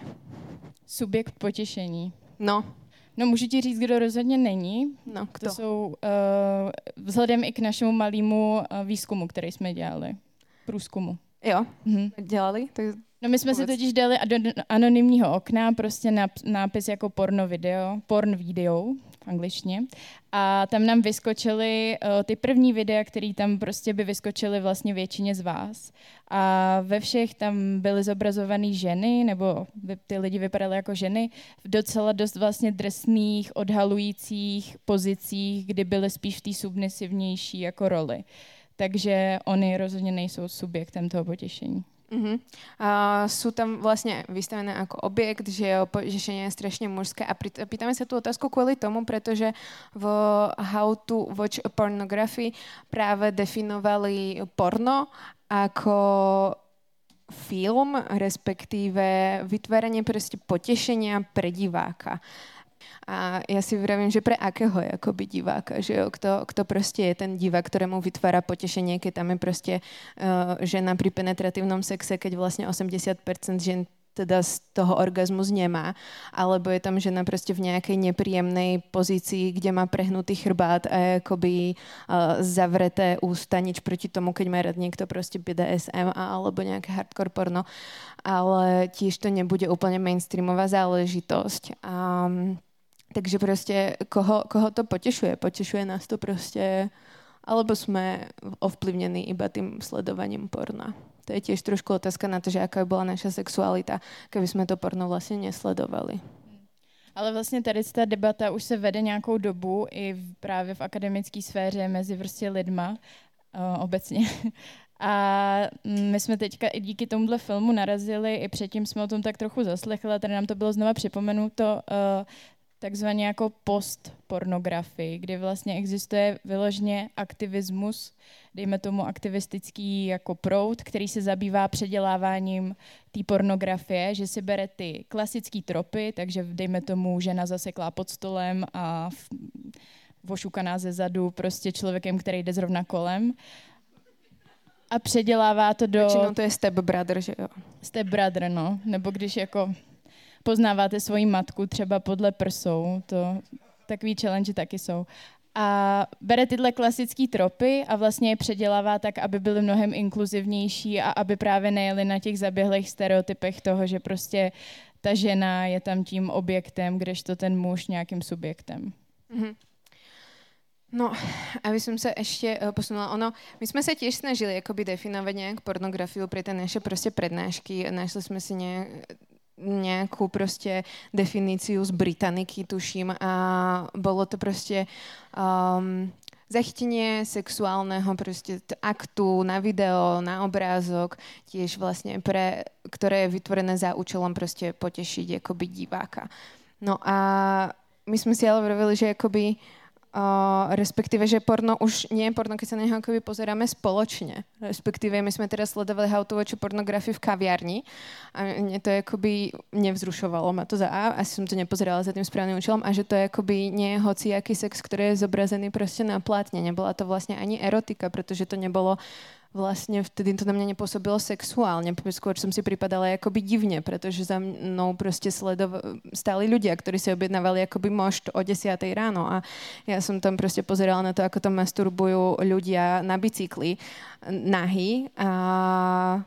Speaker 2: Subjekt potěšení.
Speaker 3: No.
Speaker 2: No, můžu ti říct, kdo rozhodně není.
Speaker 3: No, kdo?
Speaker 2: To jsou uh, vzhledem i k našemu malému uh, výzkumu, který jsme dělali. Průzkumu.
Speaker 3: Jo, mhm. dělali? Tak
Speaker 2: No my jsme si totiž dali do anonymního okna prostě nápis jako porno video, porn video v angličtině. A tam nám vyskočily uh, ty první videa, které tam prostě by vyskočily vlastně většině z vás. A ve všech tam byly zobrazované ženy, nebo ty lidi vypadaly jako ženy, v docela dost vlastně drsných, odhalujících pozicích, kdy byly spíš v té submisivnější jako roli. Takže oni rozhodně nejsou subjektem toho potěšení.
Speaker 3: Uh-huh. Uh, sú tam vlastne vystavené ako objekt, že je požešenie je strašne mužské a pýtame sa tú otázku kvôli tomu, pretože v How to Watch Pornography práve definovali porno ako film, respektíve vytváranie proste potešenia pre diváka. A ja si vravím, že pre akého je akoby diváka, že jo, kto, kto proste je ten divák, ktorému vytvára potešenie, keď tam je proste uh, žena pri penetratívnom sexe, keď vlastne 80% žen teda z toho orgazmus nemá, alebo je tam žena prostě v nějaké nepříjemné pozici, kde má prehnutý chrbát a je akoby uh, zavreté ústa, nič proti tomu, keď má rád někdo prostě BDSM a, alebo nějaké hardcore porno, ale tiež to nebude úplně mainstreamová záležitosť. Um, takže prostě koho, koho to potěšuje? Potěšuje nás to prostě, alebo jsme ovplyvněni iba tým sledovaním porna? To je tiež trošku otázka na to, že jaká byla naša sexualita, keby jsme to porno vlastně nesledovali.
Speaker 2: Ale vlastně tady ta debata už se vede nějakou dobu i v, právě v akademické sféře mezi prostě lidma uh, obecně. A my jsme teďka i díky tomuhle filmu narazili, i předtím jsme o tom tak trochu zaslechli, tady nám to bylo znova připomenuto, uh, takzvaně jako postpornografii, kdy vlastně existuje vyložně aktivismus, dejme tomu aktivistický jako proud, který se zabývá předěláváním té pornografie, že si bere ty klasické tropy, takže dejme tomu žena zaseklá pod stolem a vošukaná ze zadu prostě člověkem, který jde zrovna kolem a předělává to do...
Speaker 3: Většinou to je step brother, že jo?
Speaker 2: Step brother, no. Nebo když jako poznáváte svoji matku třeba podle prsou, to takový challenge taky jsou. A bere tyhle klasické tropy a vlastně je předělává tak, aby byly mnohem inkluzivnější a aby právě nejeli na těch zaběhlých stereotypech toho, že prostě ta žena je tam tím objektem, kdežto ten muž nějakým subjektem. Mm-hmm.
Speaker 3: No, aby som sa ešte uh, posunula, ono, my sme sa tiež snažili akoby definovať nejak pornografiu pre tie naše proste prednášky. Našli sme si nejak, nejakú proste definíciu z Britaniky, tuším, a bolo to proste um, zachytenie sexuálneho proste aktu na video, na obrázok, tiež vlastne pre, ktoré je vytvorené za účelom proste potešiť akoby diváka. No a my sme si ale vravili, že akoby Uh, respektíve, že porno už nie je porno, keď sa na neho akoby pozeráme spoločne. Respektíve, my sme teraz sledovali How to Watch pornografii v kaviarni a mne to akoby nevzrušovalo ma to za A, asi som to nepozerala za tým správnym účelom a že to je akoby nie je hociaký sex, ktorý je zobrazený prostě na plátne. Nebola to vlastne ani erotika, pretože to nebolo vlastně vtedy to na mě nepůsobilo sexuálně, skôr jsem si připadala jakoby divně, protože za mnou prostě stáli ľudia, ktorí si objednávali jakoby mošt o 10 ráno. A já jsem tam prostě pozerala na to, ako tam masturbujú ľudia na bicykli nahy a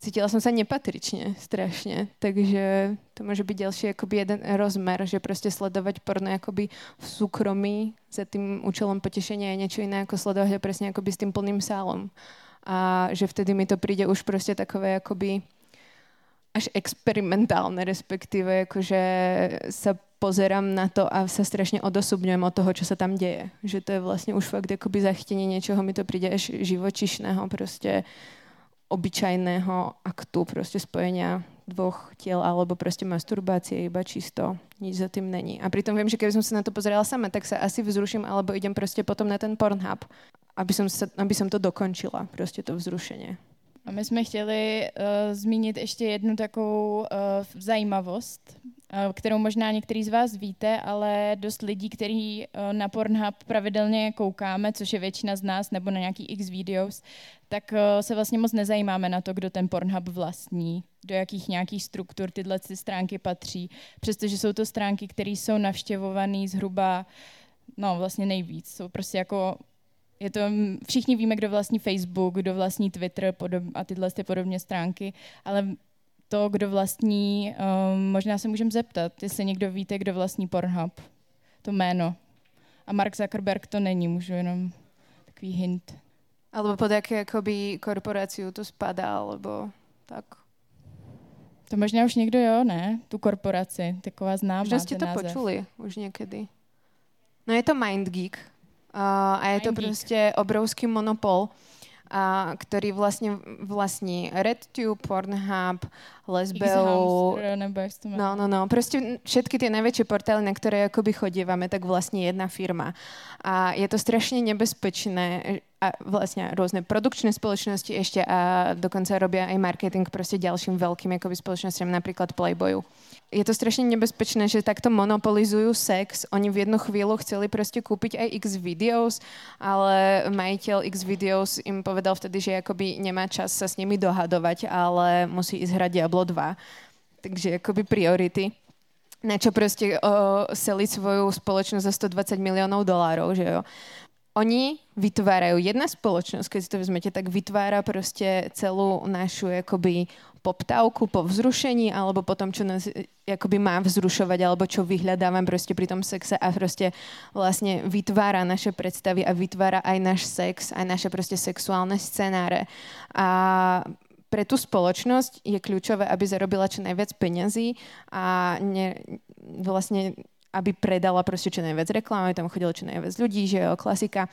Speaker 3: cítila jsem se nepatričně strašně, takže to může být další jakoby jeden rozmer, že prostě sledovat porno jakoby v soukromí za tím účelom potěšení je něco jiné, jako sledovat ho přesně s tím plným sálom a že vtedy mi to přijde už prostě takové jakoby až experimentálne, respektíve akože sa pozerám na to a sa strašne odosobňujem od toho, čo sa tam deje. Že to je vlastne už fakt akoby zachytenie niečoho, mi to príde až živočišného, proste obyčajného aktu, proste spojenia dvoch tiel alebo proste masturbácie iba čisto. Nič za tým není. A pritom viem, že keby som sa na to pozerala sama, tak sa asi vzruším alebo idem proste potom na ten Pornhub, aby som, sa, aby som to dokončila, proste to vzrušenie.
Speaker 2: A my jsme chtěli uh, zmínit ještě jednu takovou uh, zajímavost, uh, kterou možná některý z vás víte, ale dost lidí, který uh, na Pornhub pravidelně koukáme, což je většina z nás, nebo na nějaký X videos, tak uh, se vlastně moc nezajímáme na to, kdo ten Pornhub vlastní, do jakých nějakých struktur tyhle ty stránky patří, přestože jsou to stránky, které jsou navštěvované zhruba, no vlastně nejvíc, jsou prostě jako je to, všichni víme, kdo vlastní Facebook, kdo vlastní Twitter podob, a tyhle ty podobně stránky, ale to, kdo vlastní, um, možná se můžeme zeptat, jestli někdo víte, kdo vlastní Pornhub, to jméno. A Mark Zuckerberg to není, můžu jenom takový hint.
Speaker 3: Alebo pod jaké jakoby korporaci to spadá, alebo tak.
Speaker 2: To možná už někdo jo, ne? Tu korporaci, taková známá.
Speaker 3: Možná jste to název. počuli už někdy. No je to MindGeek, a je to prostě obrovský monopol, a, ktorý vlastne vlastní RedTube, Pornhub, Lesbeu. No, no, no. Proste všetky tie najväčšie portály, na ktoré akoby chodívame, tak vlastní jedna firma. A je to strašne nebezpečné, a vlastne rôzne produkčné spoločnosti ešte a dokonca robia aj marketing proste ďalším veľkým akoby spoločnosťam, napríklad Playboyu. Je to strašne nebezpečné, že takto monopolizujú sex. Oni v jednu chvíľu chceli proste kúpiť aj X videos, ale majiteľ X videos im povedal vtedy, že akoby nemá čas sa s nimi dohadovať, ale musí ísť hrať Diablo 2. Takže akoby priority na čo proste o, seli svoju spoločnosť za 120 miliónov dolárov, že jo oni vytvárajú, jedna spoločnosť, keď si to vezmete, tak vytvára proste celú našu jakoby poptávku po vzrušení alebo po tom, čo nás jakoby má vzrušovať alebo čo vyhľadávam proste pri tom sexe a proste vlastne vytvára naše predstavy a vytvára aj náš sex, aj naše proste sexuálne scenáre. A pre tú spoločnosť je kľúčové, aby zarobila čo najviac peňazí a ne, vlastne aby predala proste čo najviac reklamy, tam chodilo čo najviac ľudí, že jo, klasika.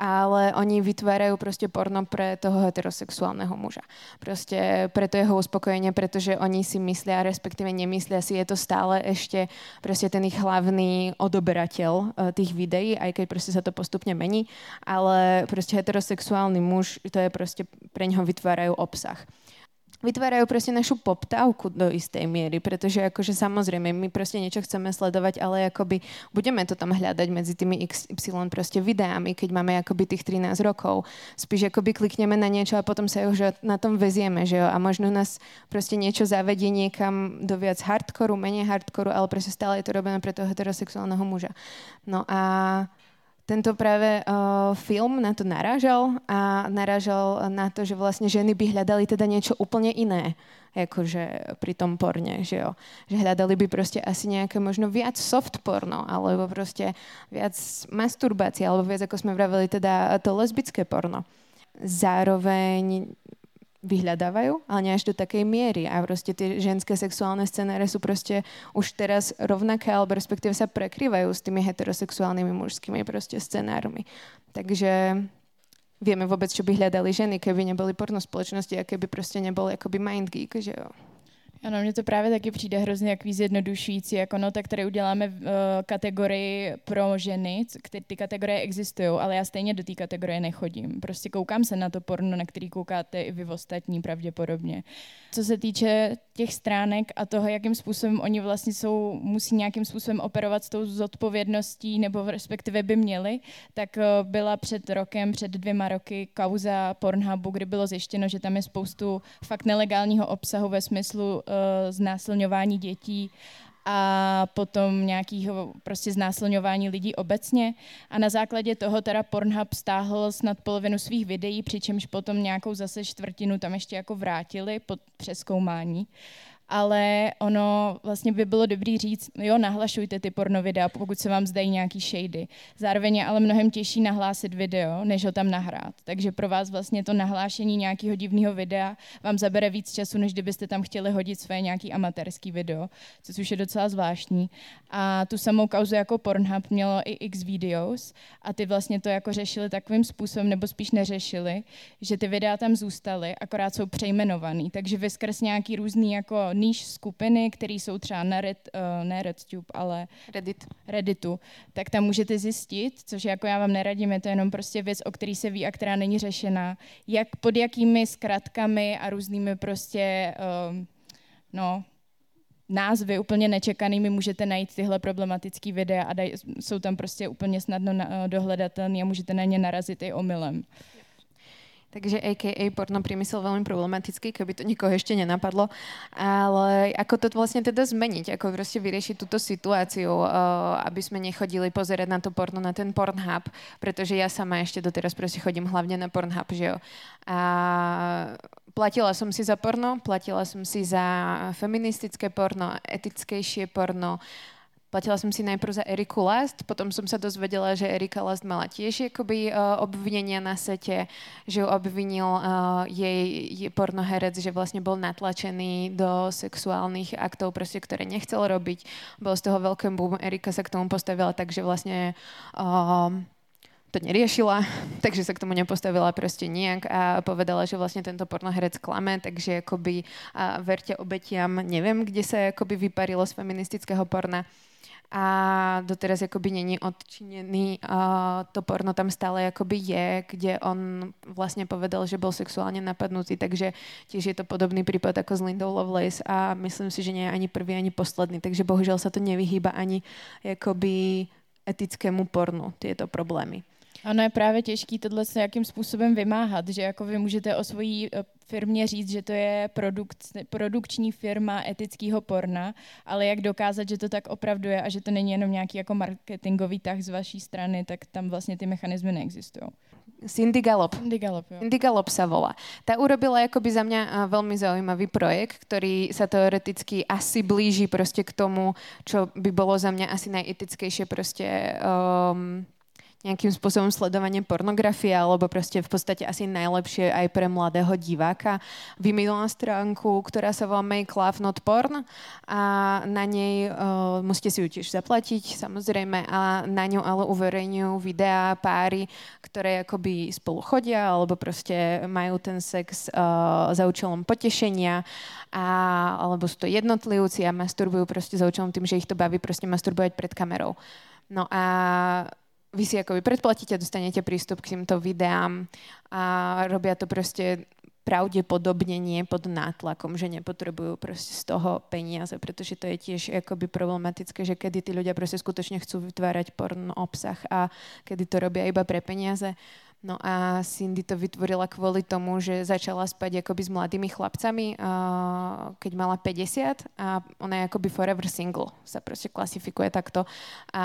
Speaker 3: Ale oni vytvárajú proste porno pre toho heterosexuálneho muža. Proste preto jeho uspokojenie, pretože oni si myslia, respektíve nemyslia si, je to stále ešte proste ten ich hlavný odoberateľ uh, tých videí, aj keď proste sa to postupne mení, ale proste heterosexuálny muž, to je proste, pre neho vytvárajú obsah vytvárajú proste našu poptávku do istej miery, pretože akože samozrejme my proste niečo chceme sledovať, ale akoby budeme to tam hľadať medzi tými XY proste videami, keď máme akoby tých 13 rokov. Spíš akoby klikneme na niečo a potom sa už na tom vezieme, že jo? A možno nás proste niečo zavedie niekam do viac hardkoru, menej hardkoru, ale proste stále je to robené pre toho heterosexuálneho muža. No a tento práve uh, film na to narážal a narážal na to, že vlastne ženy by hľadali teda niečo úplne iné, akože pri tom porne, že jo. Že hľadali by proste asi nejaké možno viac soft porno, alebo proste viac masturbácie, alebo viac, ako sme vraveli, teda to lesbické porno. Zároveň vyhľadávajú, ale nie až do takej miery. A proste tie ženské sexuálne scenáre sú proste už teraz rovnaké, alebo respektíve sa prekrývajú s tými heterosexuálnymi mužskými proste scenármi. Takže vieme vôbec, čo by hľadali ženy, keby neboli porno spoločnosti a keby proste nebol akoby mind geek, že jo.
Speaker 2: Ano, mně to právě taky přijde hrozně jaký zjednodušující, jako no, tak tady uděláme uh, kategorii pro ženy, které ty kategorie existují, ale já stejně do té kategorie nechodím. Prostě koukám se na to porno, na který koukáte i vy ostatní pravděpodobně. Co se týče těch stránek a toho, jakým způsobem oni vlastně jsou, musí nějakým způsobem operovat s tou zodpovědností, nebo respektive by měli, tak uh, byla před rokem, před dvěma roky kauza Pornhubu, kdy bylo zjištěno, že tam je spoustu fakt nelegálního obsahu ve smyslu znásilňování dětí a potom nějakého prostě znásilňování lidí obecně. A na základě toho teda Pornhub stáhl snad polovinu svých videí, přičemž potom nějakou zase čtvrtinu tam ještě jako vrátili pod přeskoumání. Ale ono vlastně by bylo dobrý říct, jo, nahlašujte ty porno videa, pokud se vám zdají nějaký shady. Zároveň je ale mnohem těžší nahlásit video, než ho tam nahrát. Takže pro vás vlastně to nahlášení nějakého divného videa vám zabere víc času, než kdybyste tam chtěli hodit své nějaký amatérský video, což už je docela zvláštní. A tu samou kauzu jako Pornhub mělo i X videos a ty vlastně to jako řešili takovým způsobem, nebo spíš neřešili, že ty videa tam zůstaly, akorát jsou přejmenovaný. Takže vy skrz nějaký různý jako níž skupiny, které jsou třeba na Red, uh, ne RedTube, ale
Speaker 3: Reddit.
Speaker 2: Redditu, tak tam můžete zjistit, což jako já vám neradím, je to jenom prostě věc, o který se ví a která není řešená, jak pod jakými zkratkami a různými prostě, um, no, názvy úplně nečekanými můžete najít tyhle problematické videa a daj, jsou tam prostě úplně snadno na, dohledatelné a můžete na ně narazit i omylem.
Speaker 3: Takže AKA porno priemysel veľmi problematický, keby to nikoho ešte nenapadlo. Ale ako to vlastne teda zmeniť, ako proste vyriešiť túto situáciu, uh, aby sme nechodili pozerať na to porno, na ten Pornhub, pretože ja sama ešte doteraz proste chodím hlavne na Pornhub, že jo. A platila som si za porno, platila som si za feministické porno, etickejšie porno, Platila som si najprv za Eriku Last, potom som sa dozvedela, že Erika Last mala tiež akoby uh, obvinenia na sete, že ju obvinil uh, jej, jej pornoherec, že vlastne bol natlačený do sexuálnych aktov, proste, ktoré nechcel robiť. Bol z toho veľké boom. Erika sa k tomu postavila tak, že vlastne uh, to neriešila, takže sa k tomu nepostavila proste nijak a povedala, že vlastne tento pornoherec klame, takže akoby uh, verte obetiam, neviem, kde sa akoby vyparilo z feministického porna a doteraz akoby není odčinený. Uh, to porno tam stále akoby je, kde on vlastne povedal, že bol sexuálne napadnutý, takže tiež je to podobný prípad ako s Lindou Lovelace a myslím si, že je ani prvý, ani posledný, takže bohužel sa to nevyhýba ani akoby etickému pornu, tieto problémy.
Speaker 2: Ano, je právě těžký tohle se jakým způsobem vymáhat, že jako vy můžete o svojí eh, firmě říct, že to je produkt, produkční firma etického porna, ale jak dokázat, že to tak opravdu je a že to není jenom nějaký jako marketingový tah z vaší strany, tak tam vlastně ty mechanismy neexistují.
Speaker 3: Cindy Gallop.
Speaker 2: Cindy Gallop, jo.
Speaker 3: Cindy Gallop sa volá. Tá urobila akoby za mňa eh, veľmi zaujímavý projekt, ktorý sa teoreticky asi blíži proste k tomu, čo by bolo za mňa asi najetickejšie proste um, nejakým spôsobom sledovanie pornografie, alebo proste v podstate asi najlepšie aj pre mladého diváka. Vymydla stránku, ktorá sa volá Make Love Not Porn a na nej uh, musíte si ju tiež zaplatiť, samozrejme, a na ňu ale uverejňujú videá páry, ktoré akoby spolu chodia, alebo proste majú ten sex uh, za účelom potešenia, a, alebo sú to jednotlivci a masturbujú proste za účelom tým, že ich to baví proste masturbovať pred kamerou. No a vy si akoby predplatíte, dostanete prístup k týmto videám a robia to proste pravdepodobne nie pod nátlakom, že nepotrebujú proste z toho peniaze, pretože to je tiež akoby problematické, že kedy tí ľudia proste skutočne chcú vytvárať porno obsah a kedy to robia iba pre peniaze. No a Cindy to vytvorila kvôli tomu, že začala spať akoby s mladými chlapcami, keď mala 50 a ona je akoby forever single, sa proste klasifikuje takto. A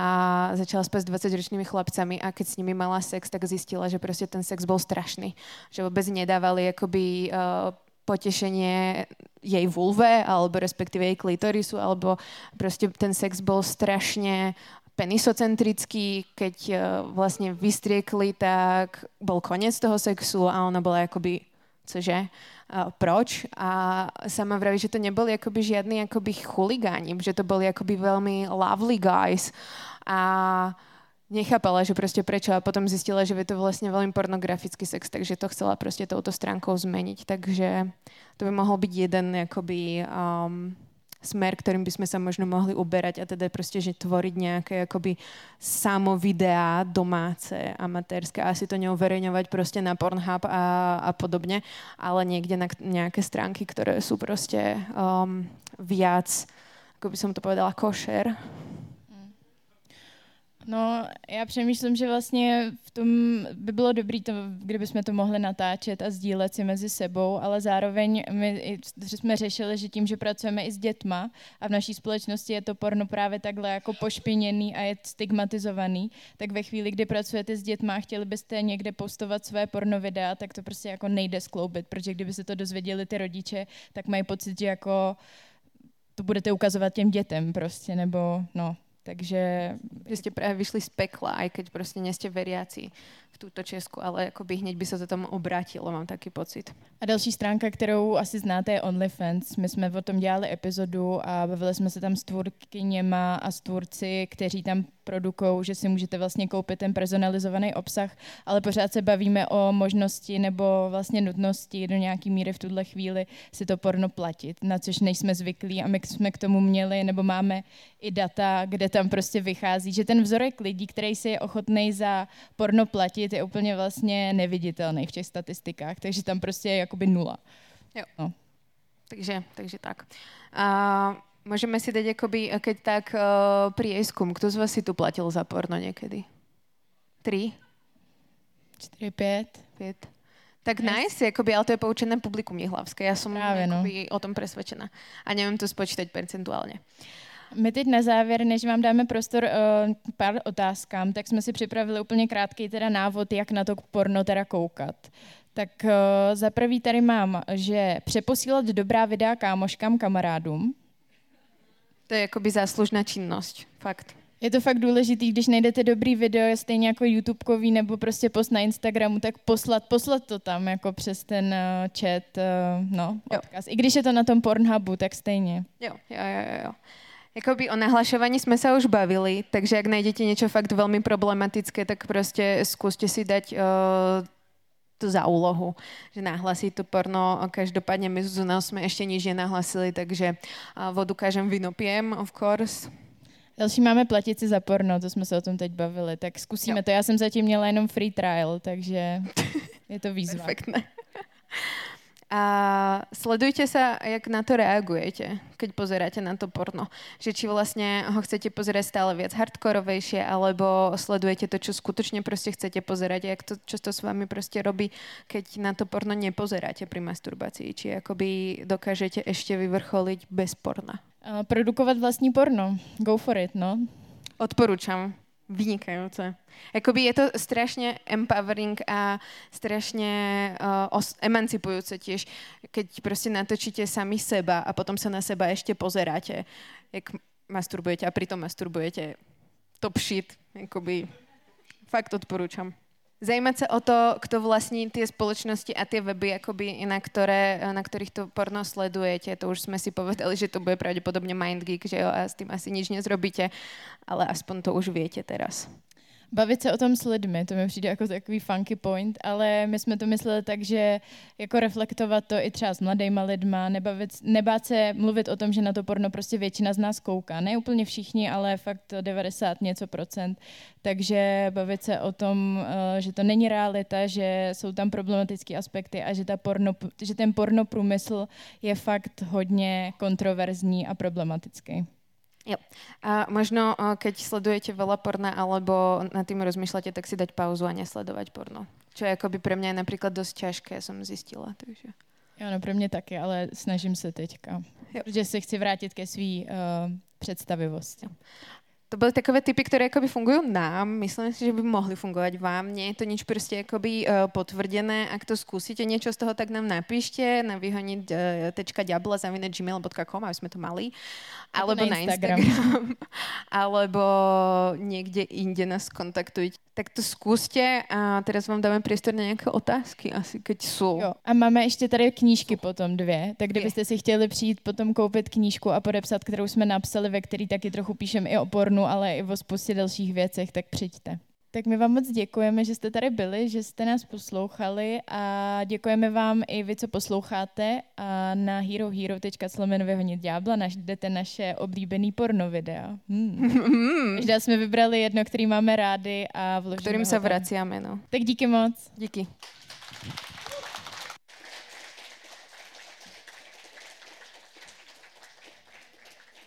Speaker 3: začala spať s 20-ročnými chlapcami a keď s nimi mala sex, tak zistila, že proste ten sex bol strašný. Že vôbec nedávali akoby uh, potešenie jej vulve, alebo respektíve jej klitorisu, alebo proste ten sex bol strašne penisocentrický, keď uh, vlastne vystriekli, tak bol koniec toho sexu a ona bola akoby, cože, proč? A sama vraví, že to neboli akoby žiadni akoby chuligáni, že to boli akoby veľmi lovely guys a nechápala, že proste prečo a potom zistila, že je to vlastne veľmi pornografický sex, takže to chcela proste touto stránkou zmeniť. Takže to by mohol byť jeden akoby um, smer, ktorým by sme sa možno mohli uberať a teda proste, že tvoriť nejaké akoby samovideá domáce, amatérske, asi to neuverejňovať proste na Pornhub a, a podobne, ale niekde na nejaké stránky, ktoré sú proste um, viac, ako by som to povedala, košer
Speaker 2: No, já přemýšlím, že vlastně v tom by bylo dobré, to, kdyby jsme to mohli natáčet a sdílet si mezi sebou, ale zároveň my jsme řešili, že tím, že pracujeme i s dětma a v naší společnosti je to porno právě takhle jako pošpiněný a je stigmatizovaný, tak ve chvíli, kdy pracujete s dětma a chtěli byste někde postovat své porno videa, tak to prostě jako nejde skloubit, protože kdyby se to dozvěděli ty rodiče, tak mají pocit, že jako to budete ukazovat těm dětem prostě, nebo no, takže...
Speaker 3: Že ste práve vyšli z pekla, aj keď proste nie veriaci v túto Česku, ale akoby hneď by sa to tam obrátilo, mám taký pocit.
Speaker 2: A další stránka, kterou asi znáte, je OnlyFans. My jsme o tom dělali epizodu a bavili jsme se tam s tvůrkyněma a s tvůrci, kteří tam produkou, že si můžete vlastně koupit ten personalizovaný obsah, ale pořád se bavíme o možnosti nebo vlastně nutnosti do nějaký míry v tuhle chvíli si to porno platit, na což nejsme zvyklí a my jsme k tomu měli nebo máme i data, kde tam prostě vychází, že ten vzorek lidí, který si je ochotný za porno platit, je úplně vlastně neviditelný v těch statistikách, takže tam prostě je jakoby nula.
Speaker 3: Jo.
Speaker 2: No.
Speaker 3: Takže, takže tak. A môžeme si dať akoby, keď tak uh, prieskum, kto z vás si tu platil za porno niekedy? Tri?
Speaker 2: 4, 5.
Speaker 3: Pět? Tak nice, akoby, ale to je poučené publikum Jihlavské. Ja som
Speaker 2: Práve, no.
Speaker 3: o tom presvedčená. A neviem to spočítať percentuálne.
Speaker 2: My teď na závěr, než vám dáme prostor uh, pár otázkám, tak jsme si připravili úplně krátký teda návod, jak na to porno teda koukat. Tak uh, za prvý tady mám, že přeposílat dobrá videa kámoškám, kamarádům.
Speaker 3: To je akoby záslužná činnosť. Fakt.
Speaker 2: Je to fakt důležitý, když najdete dobrý video, stejně jako YouTubekový nebo prostě post na Instagramu, tak poslat, poslat to tam jako přes ten uh, chat, uh, no,
Speaker 3: Jo.
Speaker 2: odkaz. I když je to na tom Pornhubu, tak stejně.
Speaker 3: Jo, jo, jo, jo. Jakoby o nahlašovaní sme sa už bavili, takže ak nájdete niečo fakt veľmi problematické, tak proste skúste si dať uh, to za úlohu, že nahlasiť to porno. Každopádne my z nás sme ešte nič nenahlasili, takže uh, vodu kažem pijem, of course.
Speaker 2: Další máme platit si za porno, to jsme se o tom teď bavili, tak zkusíme
Speaker 3: Jo.
Speaker 2: to. Já jsem zatím měla jenom free trial, takže je to výzva.
Speaker 3: Perfektné. A sledujte sa, jak na to reagujete, keď pozeráte na to porno. Že či vlastne ho chcete pozerať stále viac hardkorovejšie, alebo sledujete to, čo skutočne proste chcete pozerať, a jak to, čo to s vami proste robí, keď na to porno nepozeráte pri masturbácii. Či akoby dokážete ešte vyvrcholiť bez porna.
Speaker 2: A produkovat vlastní porno. Go for it, no.
Speaker 3: Odporúčam. Vynikajúce. Jakoby je to strašne empowering a strašne uh, os- emancipujúce tiež, keď proste natočíte sami seba a potom sa na seba ešte pozeráte, jak masturbujete a pritom masturbujete top shit. Jakoby fakt odporúčam. Zajímať sa o to, kto vlastní tie spoločnosti a tie weby, akoby, na, ktoré, na ktorých to porno sledujete. To už sme si povedali, že to bude pravdepodobne MindGeek, že jo, a s tým asi nič nezrobíte, ale aspoň to už viete teraz.
Speaker 2: Bavit se o tom s lidmi, to mi přijde jako takový funky point, ale my jsme to mysleli tak, že jako reflektovat to i třeba s mladýma lidma, nebavit, nebát se mluvit o tom, že na to porno prostě většina z nás kouká. Ne úplně všichni, ale fakt 90 něco procent. Takže bavit se o tom, eh, že to není realita, že jsou tam problematické aspekty a že, ta porno, že ten porno průmysl je fakt hodně kontroverzní a problematický.
Speaker 3: Jo. A možno, eh, keď sledujete veľa porna alebo nad tým rozmýšľate, tak si dať pauzu a nesledovať porno. Čo je akoby pre mňa je napríklad dosť ťažké, som zistila. Takže.
Speaker 2: Jo, no pro mě taky, ale snažím se teďka.
Speaker 3: Jo.
Speaker 2: Protože se chci vrátit ke svý uh, představivosti.
Speaker 3: To boli takové typy, ktoré akoby fungujú nám. Myslím si, že by mohli fungovať vám. Nie je to nič proste akoby uh, potvrdené. Ak to skúsite niečo z toho, tak nám napíšte na vyhoniť.diabla.gmail.com, aby sme to mali.
Speaker 2: Alebo na
Speaker 3: na
Speaker 2: Instagram.
Speaker 3: Instagram. alebo niekde inde nás kontaktujte. Tak to skúste a teraz vám dáme priestor na nejaké otázky, asi keď sú.
Speaker 2: Jo. A máme ještě tady knížky potom dvě, tak kdybyste si chtěli přijít potom koupit knížku a podepsat, kterou jsme napsali, ve který taky trochu píšem i o pornu, ale i o spoustě dalších věcech, tak přijďte. Tak my vám moc děkujeme, že jste tady byli, že jste nás poslouchali a děkujeme vám i vy, co posloucháte a na herohero.com vyhonit ďábla najdete naše oblíbený porno videa. Hmm. Každá jsme vybrali jedno, který máme rády a vložíme
Speaker 3: sa
Speaker 2: tam.
Speaker 3: vraciame, no.
Speaker 2: Tak díky moc.
Speaker 3: Díky.